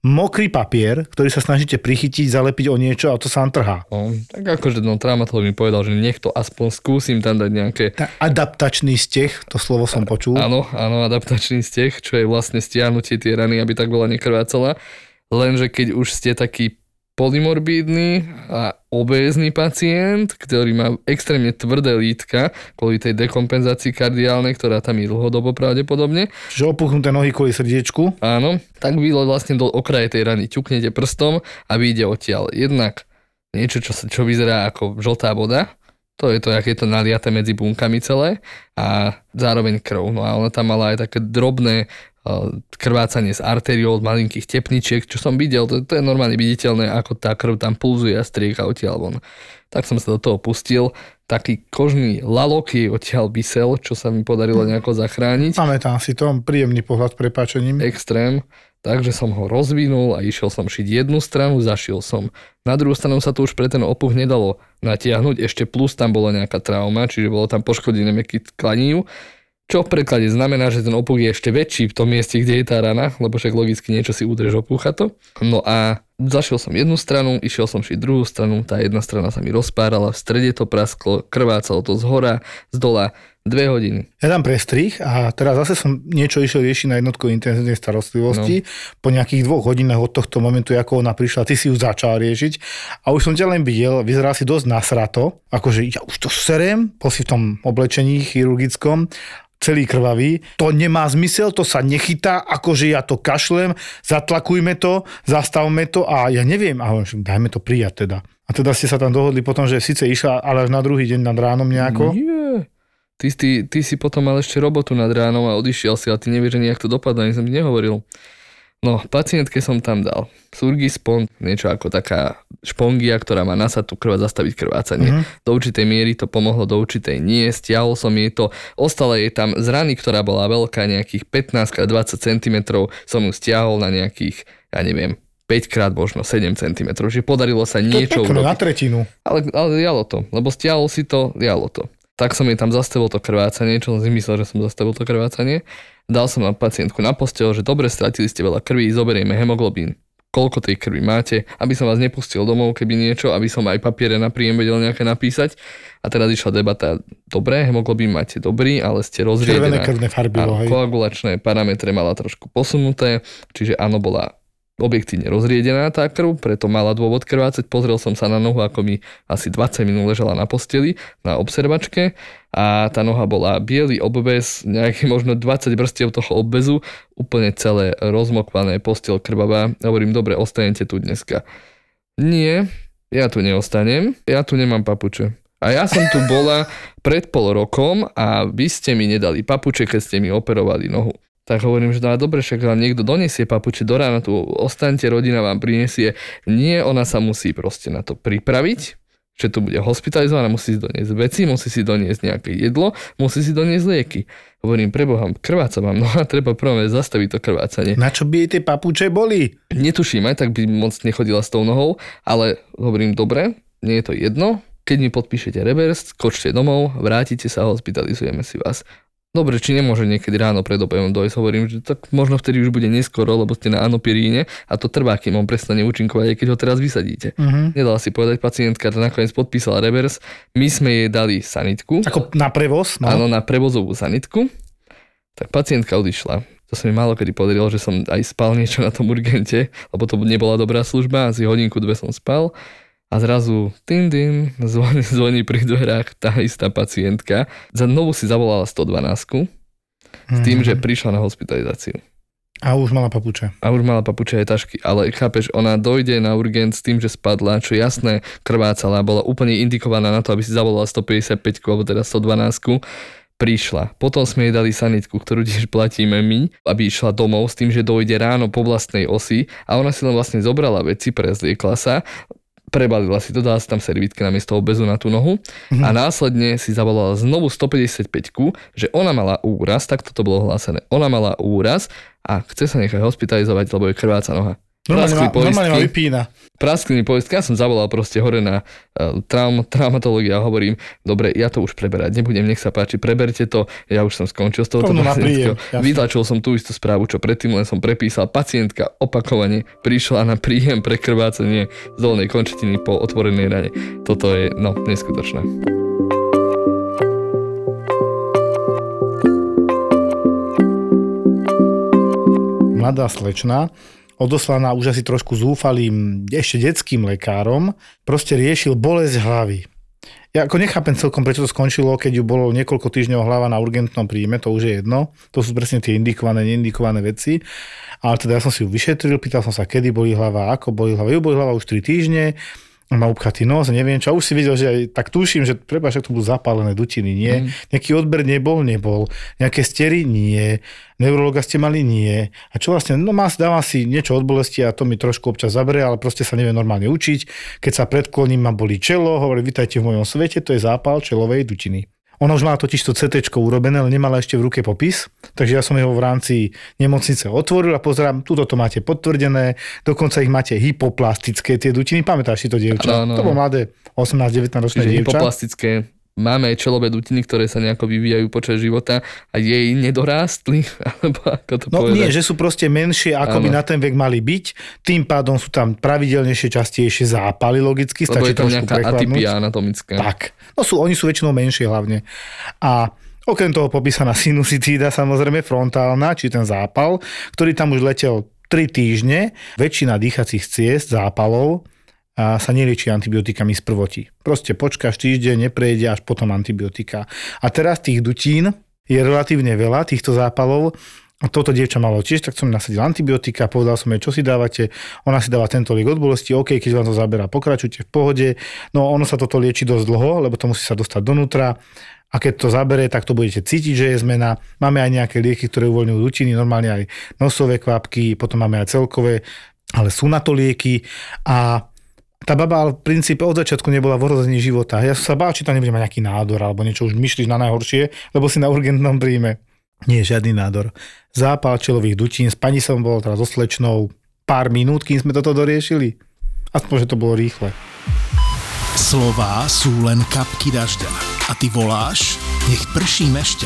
mokrý papier, ktorý sa snažíte prichytiť, zalepiť o niečo a to sa vám trhá. No, tak akože no, traumatológ mi povedal, že nech to aspoň skúsim tam dať nejaké Tá adaptačný steh, to slovo som počul. Áno, áno, adaptačný steh, čo je vlastne stiahnutie tie rany, aby tak bola nekrvácala. Lenže keď už ste taký polymorbídny a obézny pacient, ktorý má extrémne tvrdé lítka kvôli tej dekompenzácii kardiálnej, ktorá tam je dlhodobo pravdepodobne, Čiže opuchnuté nohy kvôli srdiečku. áno, tak vy vlastne do okraje tej rany ťuknete prstom a vyjde odtiaľ. Jednak niečo, čo, sa, čo vyzerá ako žltá voda, to je to, jak je to naliaté medzi bunkami celé a zároveň krv. No a ona tam mala aj také drobné krvácanie z arteriol, malinkých tepničiek, čo som videl, to, to je normálne viditeľné, ako tá krv tam pulzuje a strieka odtiaľ von. Tak som sa do toho pustil, taký kožný lalok jej odtiaľ vysel, čo sa mi podarilo nejako zachrániť Pamätám si to, príjemný pohľad s prepáčením. extrém, takže som ho rozvinul a išiel som šiť jednu stranu, zašiel som. Na druhú stranu sa to už pre ten opuch nedalo natiahnuť, ešte plus tam bola nejaká trauma, čiže bolo tam poškodené meky tklanív, čo v preklade znamená, že ten opuch je ešte väčší v tom mieste, kde je tá rana, lebo však logicky niečo si udrž opúcha to. No a zašiel som jednu stranu, išiel som šiť druhú stranu, tá jedna strana sa mi rozpárala, v strede to prasklo, krvácalo to z hora, z dola, dve hodiny. Ja dám prestrih a teraz zase som niečo išiel riešiť na jednotku intenzívnej starostlivosti. No. Po nejakých dvoch hodinách od tohto momentu, ako ona prišla, ty si ju začal riešiť a už som ťa len videl, vyzeral si dosť nasrato, akože ja už to serem, po si v tom oblečení chirurgickom, celý krvavý. To nemá zmysel, to sa nechytá, akože ja to kašlem, zatlakujme to, zastavme to a ja neviem, ale dajme to prijať teda. A teda ste sa tam dohodli potom, že síce išla, ale až na druhý deň nad ránom nejako. Nie. Ty, ty, ty si potom mal ešte robotu nad ránom a odišiel si a ty nevieš, ani jak to dopadne, ani som ti nehovoril. No, pacientke som tam dal Surgispon, niečo ako taká špongia, ktorá má nasatú krv a zastaviť krvácanie. Mhm. Mm-hmm. Do určitej miery to pomohlo, do určitej nie. Stiahol som jej to, ostala jej tam z rany, ktorá bola veľká, nejakých 15-20 cm, som ju stiahol na nejakých, ja neviem, 5 krát možno 7 cm, že podarilo sa niečo to je pekné, na urobiť. tretinu. Ale, ale jalo to, lebo stiahol si to, jalo to. Tak som jej tam zastavil to krvácanie, čo som si myslel, že som zastavil to krvácanie. Dal som na pacientku na postel, že dobre, stratili ste veľa krvi, zoberieme hemoglobín koľko tej krvi máte, aby som vás nepustil domov, keby niečo, aby som aj papiere na príjem vedel nejaké napísať. A teraz išla debata, dobre, hemoglobín máte dobrý, ale ste Červené rozriedená. krvné farby, koagulačné parametre mala trošku posunuté, čiže áno, bola objektívne rozriedená tá krv, preto mala dôvod krvácať. Pozrel som sa na nohu, ako mi asi 20 minút ležala na posteli, na observačke a tá noha bola biely obvez, nejaký možno 20 vrstiev toho obvezu, úplne celé rozmokvané, postel krvavá. Hovorím, dobre, ostanete tu dneska. Nie, ja tu neostanem, ja tu nemám papuče. A ja som tu bola pred pol rokom a vy ste mi nedali papuče, keď ste mi operovali nohu. Tak hovorím, že no dobre, však vám niekto donesie papuče do rána, tu ostaňte, rodina vám prinesie. Nie, ona sa musí proste na to pripraviť, že tu bude hospitalizovaná, musí si doniesť veci, musí si doniesť nejaké jedlo, musí si doniesť lieky. Hovorím, preboha, krváca vám, no a treba prvé zastaviť to krvácanie. Na čo by jej tie papuče boli? Netuším, aj tak by moc nechodila s tou nohou, ale hovorím, dobre, nie je to jedno, keď mi podpíšete reverse, skočte domov, vrátite sa, hospitalizujeme si vás. Dobre, či nemôže niekedy ráno pred obejom dojsť, hovorím, že tak možno vtedy už bude neskoro, lebo ste na anopiríne a to trvá, kým on prestane účinkovať, aj keď ho teraz vysadíte. Uh-huh. Nedala si povedať pacientka, že nakoniec podpísala reverse, my sme jej dali sanitku, Ako na prevoz? No. áno, na prevozovú sanitku, tak pacientka odišla. To sa mi málo kedy podarilo, že som aj spal niečo na tom urgente, lebo to nebola dobrá služba, asi hodinku, dve som spal. A zrazu, tým, tým, zvoní, zvoní pri dverách tá istá pacientka. Za znovu si zavolala 112 s tým, že prišla na hospitalizáciu. A už mala papuče. A už mala papuče aj tašky, ale chápeš, ona dojde na urgent s tým, že spadla, čo jasné, krvácala, bola úplne indikovaná na to, aby si zavolala 155 alebo teda 112 prišla. Potom sme jej dali sanitku, ktorú tiež platíme my, aby išla domov s tým, že dojde ráno po vlastnej osi a ona si len vlastne zobrala veci, prezliekla sa, prebalila si to, dala si tam servítky na miesto obezu na tú nohu a následne si zavolala znovu 155 že ona mala úraz, tak toto bolo hlásené. Ona mala úraz a chce sa nechať hospitalizovať, lebo je krváca noha. Normálne ma, normálne ma poistky. vypína. Praskli mi poistky, ja som zavolal proste hore na uh, traum, traumatológia a hovorím, dobre, ja to už preberať nebudem, nech sa páči, preberte to, ja už som skončil s touto pacientkou. Vytlačil som tú istú správu, čo predtým len som prepísal. Pacientka opakovane prišla na príjem pre krvácanie z dolnej končetiny po otvorenej rane. Toto je, no, neskutočné. Mladá slečna, odoslaná už asi trošku zúfalým, ešte detským lekárom, proste riešil bolesť hlavy. Ja ako nechápem celkom, prečo to skončilo, keď ju bolo niekoľko týždňov hlava na urgentnom príjme, to už je jedno. To sú presne tie indikované, neindikované veci. Ale teda ja som si ju vyšetril, pýtal som sa, kedy boli hlava, ako boli hlava. Ju boli hlava už 3 týždne, má upchatý nos, neviem čo. A už si videl, že aj tak tuším, že preba, však to budú zapálené dutiny, nie. Mm. Nejaký odber nebol, nebol. Nejaké stery, nie. Neurologa ste mali, nie. A čo vlastne, no má, dávam si niečo od bolesti a to mi trošku občas zabere, ale proste sa neviem normálne učiť. Keď sa predkloním, ma boli čelo, hovorí, vitajte v mojom svete, to je zápal čelovej dutiny. Ona už mala totiž to CT urobené, ale nemala ešte v ruke popis, takže ja som ho v rámci nemocnice otvoril a pozerám, tuto to máte potvrdené, dokonca ich máte hypoplastické tie dutiny, pamätáš si to dievča? Áno, áno. To bolo mladé, 18-19 ročné dievča. hypoplastické máme aj čelové dutiny, ktoré sa nejako vyvíjajú počas života a jej nedorástli, alebo ako to No povedať. nie, že sú proste menšie, ako by Áno. na ten vek mali byť, tým pádom sú tam pravidelnejšie, častejšie zápaly logicky, Lebo stačí je trošku nejaká atypia anatomická. Tak. No sú, oni sú väčšinou menšie hlavne. A okrem toho popísaná sinusitída, samozrejme frontálna, či ten zápal, ktorý tam už letel 3 týždne. Väčšina dýchacích ciest, zápalov, a sa nelieči antibiotikami z prvotí. Proste počkáš týždeň, neprejde až potom antibiotika. A teraz tých dutín je relatívne veľa, týchto zápalov. Toto dievča malo tiež, tak som nasadil antibiotika, povedal som jej, čo si dávate. Ona si dáva tento liek od bolesti, OK, keď vám to zaberá, pokračujte v pohode. No ono sa toto lieči dosť dlho, lebo to musí sa dostať donútra. A keď to zabere, tak to budete cítiť, že je zmena. Máme aj nejaké lieky, ktoré uvoľňujú dutiny, normálne aj nosové kvapky, potom máme aj celkové, ale sú na to lieky. A tá baba ale v princípe od začiatku nebola v ohrození života. Ja sa bál, či tam nebude mať nejaký nádor alebo niečo, už myšlíš na najhoršie, lebo si na urgentnom príjme. Nie, žiadny nádor. Zápal čelových dutín, s pani som bol teraz so slečnou pár minút, kým sme toto doriešili. Aspoň, že to bolo rýchle. Slová sú len kapky dažďa. A ty voláš, nech prší mešte.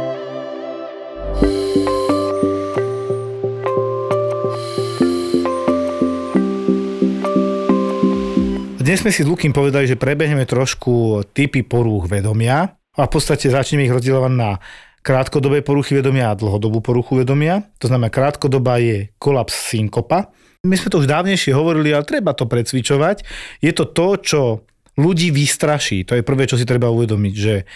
Dnes sme si s Lukým povedali, že prebehneme trošku typy porúch vedomia a v podstate začneme ich rozdielovať na krátkodobé poruchy vedomia a dlhodobú poruchu vedomia. To znamená, krátkodoba je kolaps synkopa. My sme to už dávnejšie hovorili, ale treba to precvičovať. Je to to, čo ľudí vystraší. To je prvé, čo si treba uvedomiť, že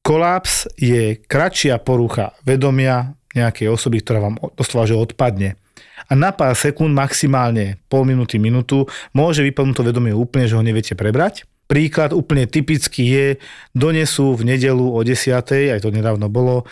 kolaps je kratšia porucha vedomia nejakej osoby, ktorá vám doslova že odpadne a na pár sekúnd, maximálne pol minúty, minútu, môže vypadnúť to vedomie úplne, že ho neviete prebrať. Príklad úplne typický je, donesú v nedelu o 10. aj to nedávno bolo,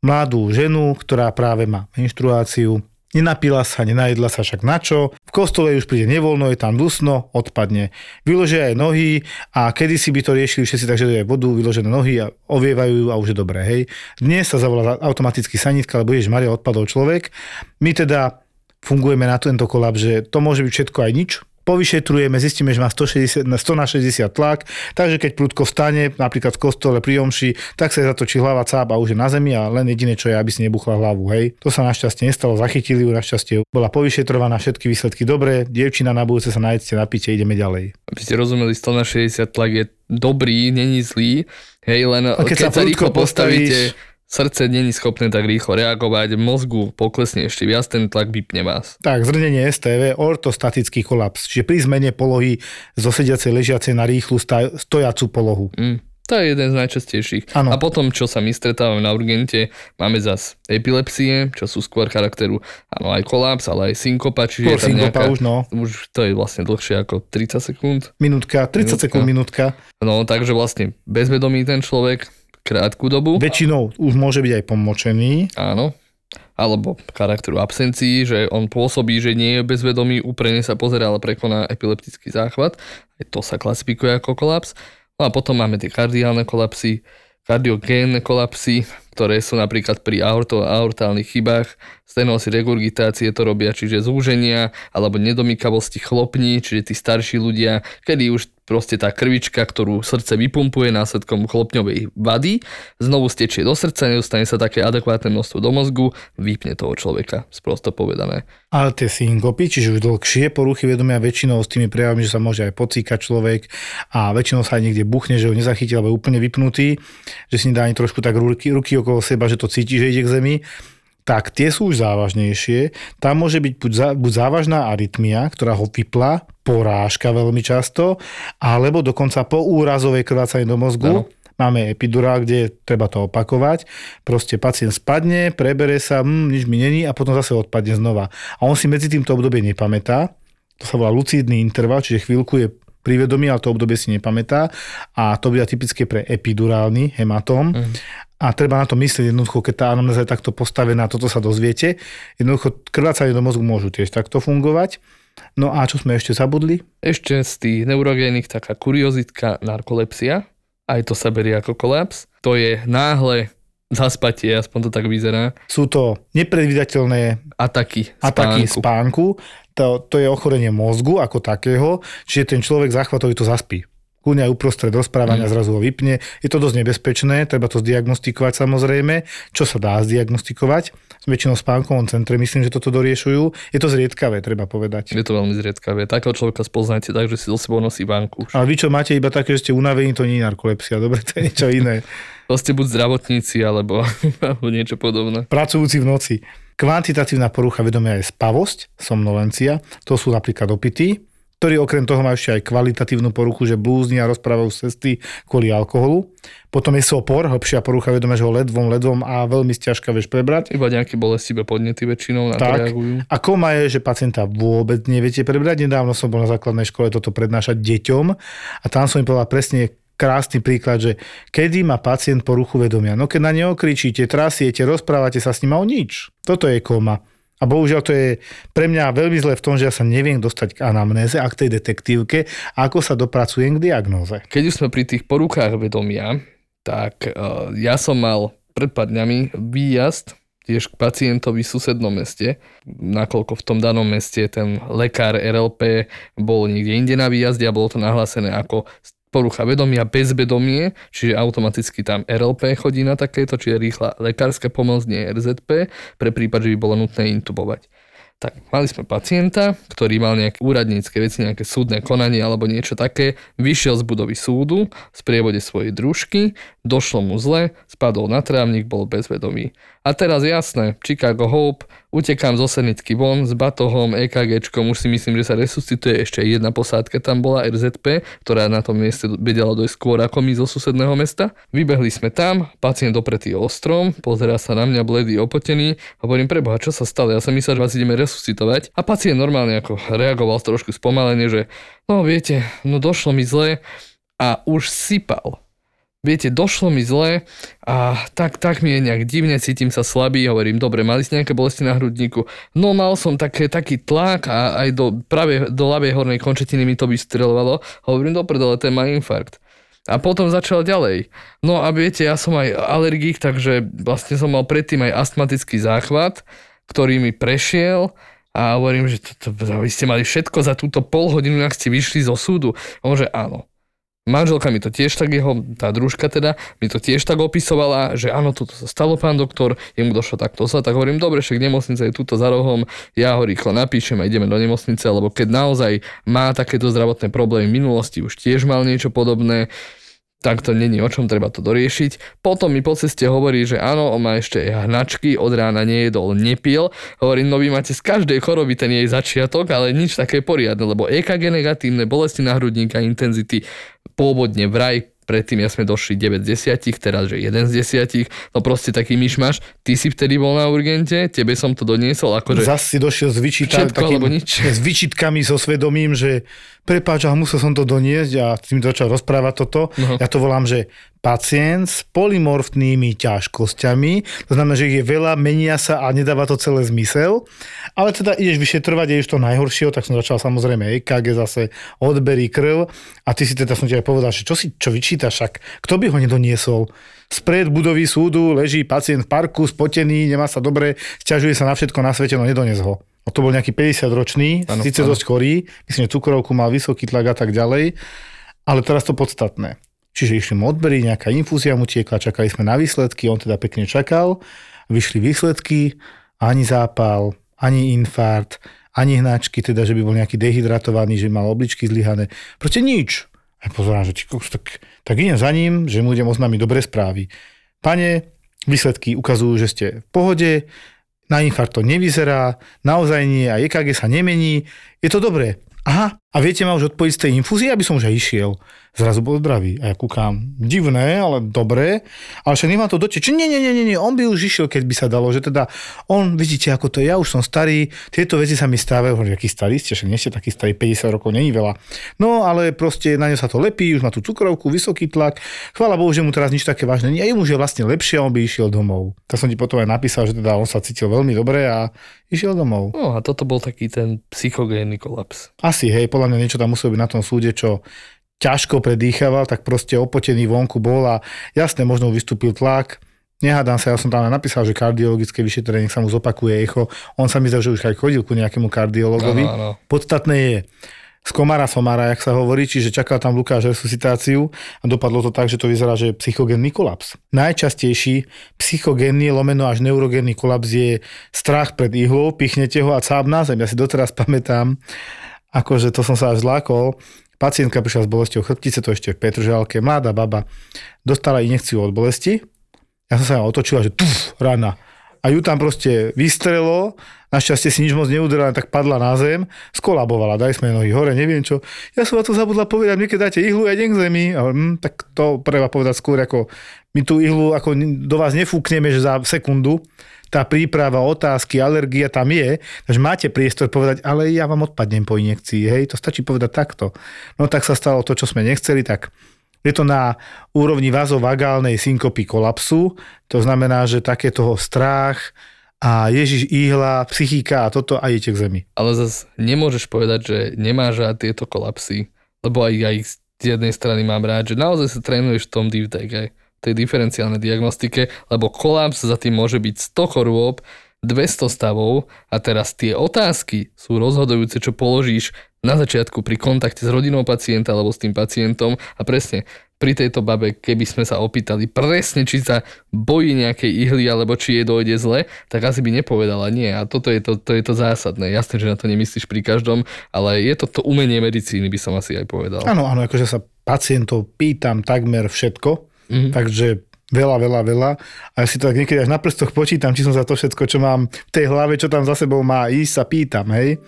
mladú ženu, ktorá práve má menštruáciu, Nenapila sa, nenajedla sa však na čo. V kostole už príde nevoľno, je tam dusno, odpadne. Vyložia aj nohy a kedysi by to riešili všetci, takže je vodu, vyložené nohy a ovievajú a už je dobré. Hej. Dnes sa zavolá automaticky sanitka, lebo Ježiš Maria odpadol človek. My teda fungujeme na tento kolab, že to môže byť všetko aj nič, povyšetrujeme, zistíme, že má 160, 100 na 60 tlak, takže keď prudko vstane, napríklad v kostole pri omši, tak sa zatočí hlava cáp a už je na zemi a len jediné, čo je, aby si nebuchla hlavu. Hej. To sa našťastie nestalo, zachytili ju, našťastie bola povyšetrovaná, všetky výsledky dobré, dievčina na budúce sa najedzte, napíte, ideme ďalej. Aby ste rozumeli, 100 na 60 tlak je dobrý, není zlý, hej, len A keď keď, sa sa rýchlo prudko postavíte, postavíš- srdce není schopné tak rýchlo reagovať, mozgu poklesne ešte viac, ten tlak vypne vás. Tak, zrnenie STV, ortostatický kolaps, čiže pri zmene polohy zo sediacej ležiacej na rýchlu stojacú polohu. Mm. To je jeden z najčastejších. Áno. A potom, čo sa my stretávame na urgente, máme zas epilepsie, čo sú skôr charakteru, áno, aj kolaps, ale aj synkopa, čiže Skôr je tam synkopa nejaká, už, no. už to je vlastne dlhšie ako 30 sekúnd. Minútka, 30 Minútka. sekúnd minútka. No, takže vlastne bezvedomý ten človek, krátku dobu. Väčšinou už môže byť aj pomočený. Áno. Alebo charakteru absencií, že on pôsobí, že nie je bezvedomý, úprene sa pozerá, ale prekoná epileptický záchvat. Aj to sa klasifikuje ako kolaps. No a potom máme tie kardiálne kolapsy, kardiogénne kolapsy, ktoré sú napríklad pri aorto a aortálnych chybách, stenosy, regurgitácie to robia, čiže zúženia alebo nedomykavosti chlopní, čiže tí starší ľudia, kedy už proste tá krvička, ktorú srdce vypumpuje následkom chlopňovej vady, znovu stečie do srdca, nedostane sa také adekvátne množstvo do mozgu, vypne toho človeka, sprosto povedané. Ale tie synkopy, čiže už dlhšie poruchy vedomia väčšinou s tými prejavmi, že sa môže aj pocíkať človek a väčšinou sa aj niekde buchne, že ho nezachytí alebo je úplne vypnutý, že si nedá ani trošku tak ruky, ruky okolo seba, že to cíti, že ide k zemi tak tie sú už závažnejšie. Tam môže byť buď, zá, buď závažná arytmia, ktorá ho vypla, porážka veľmi často, alebo dokonca po úrazovej krvácanie do mozgu. Áno. Máme epidurál, kde treba to opakovať. Proste pacient spadne, prebere sa, hm, nič mi není a potom zase odpadne znova. A on si medzi týmto obdobie nepamätá. To sa volá lucidný interval, čiže chvíľku je pri vedomí, ale to obdobie si nepamätá. A to bude typické pre epidurálny hematóm. Mm. A treba na to myslieť jednoducho, keď tá anamnéza je takto postavená, toto sa dozviete. Jednoducho krvácanie do mozgu môžu tiež takto fungovať. No a čo sme ešte zabudli? Ešte z tých neurogénnych taká kuriozitka narkolepsia, aj to sa berie ako kolaps. To je náhle zaspatie, aspoň to tak vyzerá, Sú to nepredvídateľné ataky ataky spánku. spánku. To, to je ochorenie mozgu ako takého, čiže ten človek záchvatový to zaspí. Kľudne aj uprostred rozprávania mm. zrazu ho vypne. Je to dosť nebezpečné, treba to zdiagnostikovať samozrejme. Čo sa dá zdiagnostikovať? Väčšinou v spánkovom centre myslím, že toto doriešujú. Je to zriedkavé, treba povedať. Je to veľmi zriedkavé. Takého človeka spoznáte tak, že si so sebou nosí banku. Ale vy čo máte iba také, že ste unavení, to nie je narkolepsia. Dobre, to je niečo iné. To ste buď zdravotníci, alebo, alebo niečo podobné. Pracujúci v noci. Kvantitatívna porucha vedomia je spavosť, somnolencia. To sú napríklad opity. ktorí okrem toho majú ešte aj kvalitatívnu poruchu, že blúzni a rozprávajú cesty kvôli alkoholu. Potom je sopor, hlbšia porucha vedomia, že ho ledvom, ledvom a veľmi ťažká vieš prebrať. Iba nejaké bolestivé podnety väčšinou na to Tak. reagujú. A koma je, že pacienta vôbec neviete prebrať. Nedávno som bol na základnej škole toto prednášať deťom a tam som im povedal presne krásny príklad, že kedy má pacient poruchu vedomia. No keď na neho kričíte, trasiete, rozprávate sa s ním o nič. Toto je koma. A bohužiaľ to je pre mňa veľmi zlé v tom, že ja sa neviem dostať k anamnéze a k tej detektívke ako sa dopracujem k diagnóze. Keď už sme pri tých porukách vedomia, tak uh, ja som mal pred pár dňami výjazd tiež k pacientovi v susednom meste, nakoľko v tom danom meste ten lekár RLP bol niekde inde na výjazde a bolo to nahlásené ako porucha vedomia, bezvedomie, čiže automaticky tam RLP chodí na takéto, čiže rýchla lekárska pomoc, nie RZP, pre prípad, že by bolo nutné intubovať. Tak, mali sme pacienta, ktorý mal nejaké úradnícke veci, nejaké súdne konanie alebo niečo také, vyšiel z budovy súdu v sprievode svojej družky, došlo mu zle, spadol na trávnik, bol bezvedomý. A teraz jasné, Chicago Hope, utekám zo Senitky von s batohom, EKGčkom, už si myslím, že sa resuscituje, ešte jedna posádka tam bola, RZP, ktorá na tom mieste vedela dojsť skôr ako my zo susedného mesta. Vybehli sme tam, pacient opretý o strom, pozerá sa na mňa bledý, opotený, hovorím, preboha, čo sa stalo, ja som myslel, že vás ideme resuscitovať. A pacient normálne ako reagoval trošku spomalene, že no viete, no došlo mi zle a už sypal. Viete, došlo mi zle a tak, tak mi je nejak divne, cítim sa slabý, hovorím, dobre, mali ste nejaké bolesti na hrudníku? No mal som také, taký tlak a aj do, práve do ľavej hornej končetiny mi to vystrelovalo. Hovorím, do prdele, ten má infarkt. A potom začal ďalej. No a viete, ja som aj alergik, takže vlastne som mal predtým aj astmatický záchvat, ktorý mi prešiel a hovorím, že to, to, vy ste mali všetko za túto pol hodinu, ak ste vyšli zo súdu. On že áno. Manželka mi to tiež tak jeho, tá družka teda, mi to tiež tak opisovala, že áno, toto sa stalo, pán doktor, jemu došlo takto sa, tak hovorím, dobre, však nemocnica je túto za rohom, ja ho rýchlo napíšem a ideme do nemocnice, lebo keď naozaj má takéto zdravotné problémy v minulosti, už tiež mal niečo podobné, tak to není o čom, treba to doriešiť. Potom mi po ceste hovorí, že áno, on má ešte hnačky, od rána nejedol, nepil. Hovorím, no vy máte z každej choroby ten jej začiatok, ale nič také poriadne, lebo EKG negatívne, bolesti na hrudníka, intenzity, pôvodne vraj predtým ja sme došli 9 z 10, teraz že 1 z 10, no proste taký myšmaš, ty si vtedy bol na urgente, tebe som to doniesol, akože Zas si došiel s, vyčíta, Všetko alebo nič. s vyčitkami, so svedomím, že prepáč, ale musel som to doniesť a mi to začal rozprávať toto. No. Ja to volám, že pacient s polymorfnými ťažkosťami, to znamená, že ich je veľa, menia sa a nedáva to celé zmysel, ale teda ideš vyšetrovať, ideš to najhoršieho, tak som začal samozrejme EKG zase, odberí krv a ty si teda som ti aj povedal, že čo si čo vyčítaš, však kto by ho nedoniesol? Spred budovy súdu leží pacient v parku, spotený, nemá sa dobre, sťažuje sa na všetko na svete, no nedonies ho. No to bol nejaký 50-ročný, Áno, síce dosť chorý, myslím, že cukrovku mal vysoký tlak a tak ďalej, ale teraz to podstatné. Čiže išli mu odbery, nejaká infúzia mu tiekla, čakali sme na výsledky, on teda pekne čakal, vyšli výsledky, ani zápal, ani infarkt, ani hnačky, teda, že by bol nejaký dehydratovaný, že mal obličky zlyhané. Proste nič. A pozerám, že kokos, tak, tak idem za ním, že mu idem oznámiť dobré správy. Pane, výsledky ukazujú, že ste v pohode, na infarkt to nevyzerá, naozaj nie a EKG sa nemení, je to dobré. Aha, a viete ma už odpojiť z tej infúzie, aby som už aj išiel. Zrazu bol zdravý. A ja kúkam, divné, ale dobré. Ale však nemá to doteč. Nie, nie, nie, nie, nie, on by už išiel, keď by sa dalo. Že teda on, vidíte, ako to je, ja už som starý, tieto veci sa mi stávajú. Hovorím, aký starý ste, však nie ste taký starý, 50 rokov není veľa. No, ale proste na ňo sa to lepí, už má tú cukrovku, vysoký tlak. Chvála Bohu, že mu teraz nič také vážne nie. A jemu už je vlastne lepšie, on by išiel domov. Tak som ti potom aj napísal, že teda on sa cítil veľmi dobre a išiel domov. No a toto bol taký ten psychogénny kolaps. Asi, hej, podľa mňa niečo tam muselo byť na tom súde, čo ťažko predýchaval, tak proste opotený vonku bol a jasne, možno vystúpil tlak, Nehádam sa, ja som tam napísal, že kardiologické vyšetrenie sa mu zopakuje echo. On sa mi zdá, že už aj chodil ku nejakému kardiologovi. Áno, áno. Podstatné je z komára somára, jak sa hovorí, čiže čakal tam Lukáš resuscitáciu a dopadlo to tak, že to vyzerá, že je psychogénny kolaps. Najčastejší psychogénny lomeno až neurogénny kolaps je strach pred ihlou, pichnete ho a cáb na zem. Ja si doteraz pamätám, akože to som sa až zlákol. Pacientka prišla s bolesťou chrbtice, to ešte v Petržalke, mladá baba, dostala injekciu od bolesti. Ja som sa otočila, že tuf, rana. A ju tam proste vystrelo Našťastie si nič moc neudrela, tak padla na zem, skolabovala, daj sme nohy hore, neviem čo. Ja som vám to zabudla povedať, my keď dáte ihlu, ja idem k zemi. A, hm, tak to treba povedať skôr, ako my tú ihlu ako do vás nefúkneme, že za sekundu. Tá príprava, otázky, alergia tam je, takže máte priestor povedať, ale ja vám odpadnem po injekcii, hej, to stačí povedať takto. No tak sa stalo to, čo sme nechceli, tak je to na úrovni vazovagálnej synkopy kolapsu, to znamená, že také toho strach a Ježiš ihla, psychika a toto a idete k zemi. Ale zase nemôžeš povedať, že nemáš rád tieto kolapsy, lebo aj, aj z jednej strany mám rád, že naozaj sa trénuješ v tom deep tech, aj tej diferenciálnej diagnostike, lebo kolaps za tým môže byť 100 chorôb, 200 stavov a teraz tie otázky sú rozhodujúce, čo položíš na začiatku pri kontakte s rodinou pacienta alebo s tým pacientom a presne pri tejto babe, keby sme sa opýtali presne, či sa bojí nejakej ihly alebo či jej dojde zle, tak asi by nepovedala nie. A toto je to, to, je to zásadné. Jasné, že na to nemyslíš pri každom, ale je to to umenie medicíny, by som asi aj povedal. Áno, áno, akože sa pacientov pýtam takmer všetko, Mhm. takže veľa, veľa, veľa. A ja si to tak niekedy až na prstoch počítam, či som za to všetko, čo mám v tej hlave, čo tam za sebou má ísť, sa pýtam, hej.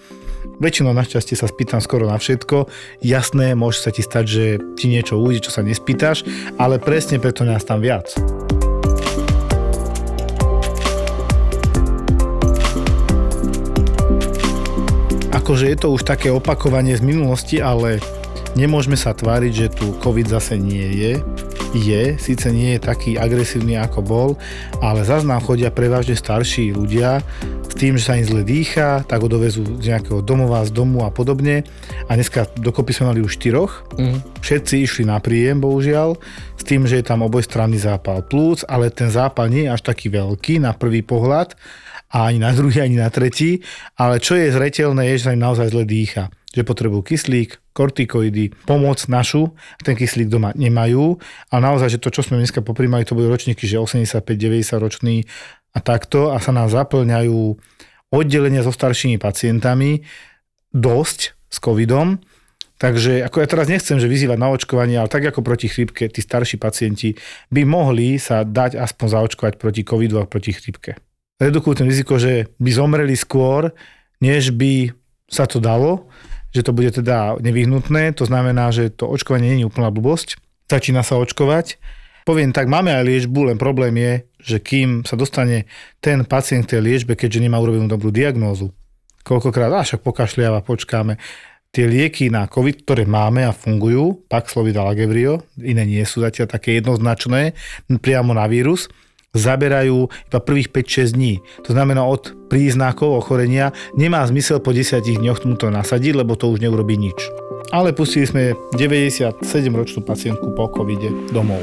Väčšinou našťastie sa spýtam skoro na všetko. Jasné, môže sa ti stať, že ti niečo ujde, čo sa nespýtaš, ale presne preto nás tam viac. Akože je to už také opakovanie z minulosti, ale nemôžeme sa tváriť, že tu COVID zase nie je. Je, síce nie je taký agresívny ako bol, ale zase nám chodia prevažne starší ľudia s tým, že sa im zle dýcha, tak ho dovezú z nejakého domova, z domu a podobne. A dneska dokopy sme mali už štyroch. Mhm. Všetci išli na príjem, bohužiaľ, s tým, že je tam obojstranný zápal plúc, ale ten zápal nie je až taký veľký na prvý pohľad a ani na druhý, ani na tretí, ale čo je zretelné, je, že sa im naozaj zle dýcha že potrebujú kyslík, kortikoidy, pomoc našu, ten kyslík doma nemajú. A naozaj, že to, čo sme dneska poprímali, to boli ročníky, že 85-90 ročný a takto. A sa nám zaplňajú oddelenia so staršími pacientami. Dosť s covidom, Takže ako ja teraz nechcem, že vyzývať na očkovanie, ale tak ako proti chrípke, tí starší pacienti by mohli sa dať aspoň zaočkovať proti covidu a proti chrípke. Redukujú ten riziko, že by zomreli skôr, než by sa to dalo, že to bude teda nevyhnutné. To znamená, že to očkovanie nie je úplná blbosť. Začína sa očkovať. Poviem tak, máme aj liečbu, len problém je, že kým sa dostane ten pacient k tej liečbe, keďže nemá urobenú dobrú diagnózu, koľkokrát, a však pokašliava, počkáme, tie lieky na COVID, ktoré máme a fungujú, Paxlovid a Lagevrio, iné nie sú zatiaľ také jednoznačné, priamo na vírus, zaberajú iba prvých 5-6 dní. To znamená od príznakov ochorenia nemá zmysel po 10 dňoch mu to nasadiť, lebo to už neurobí nič. Ale pustili sme 97-ročnú pacientku po covide domov.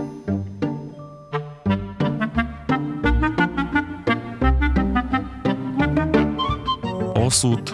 consulte.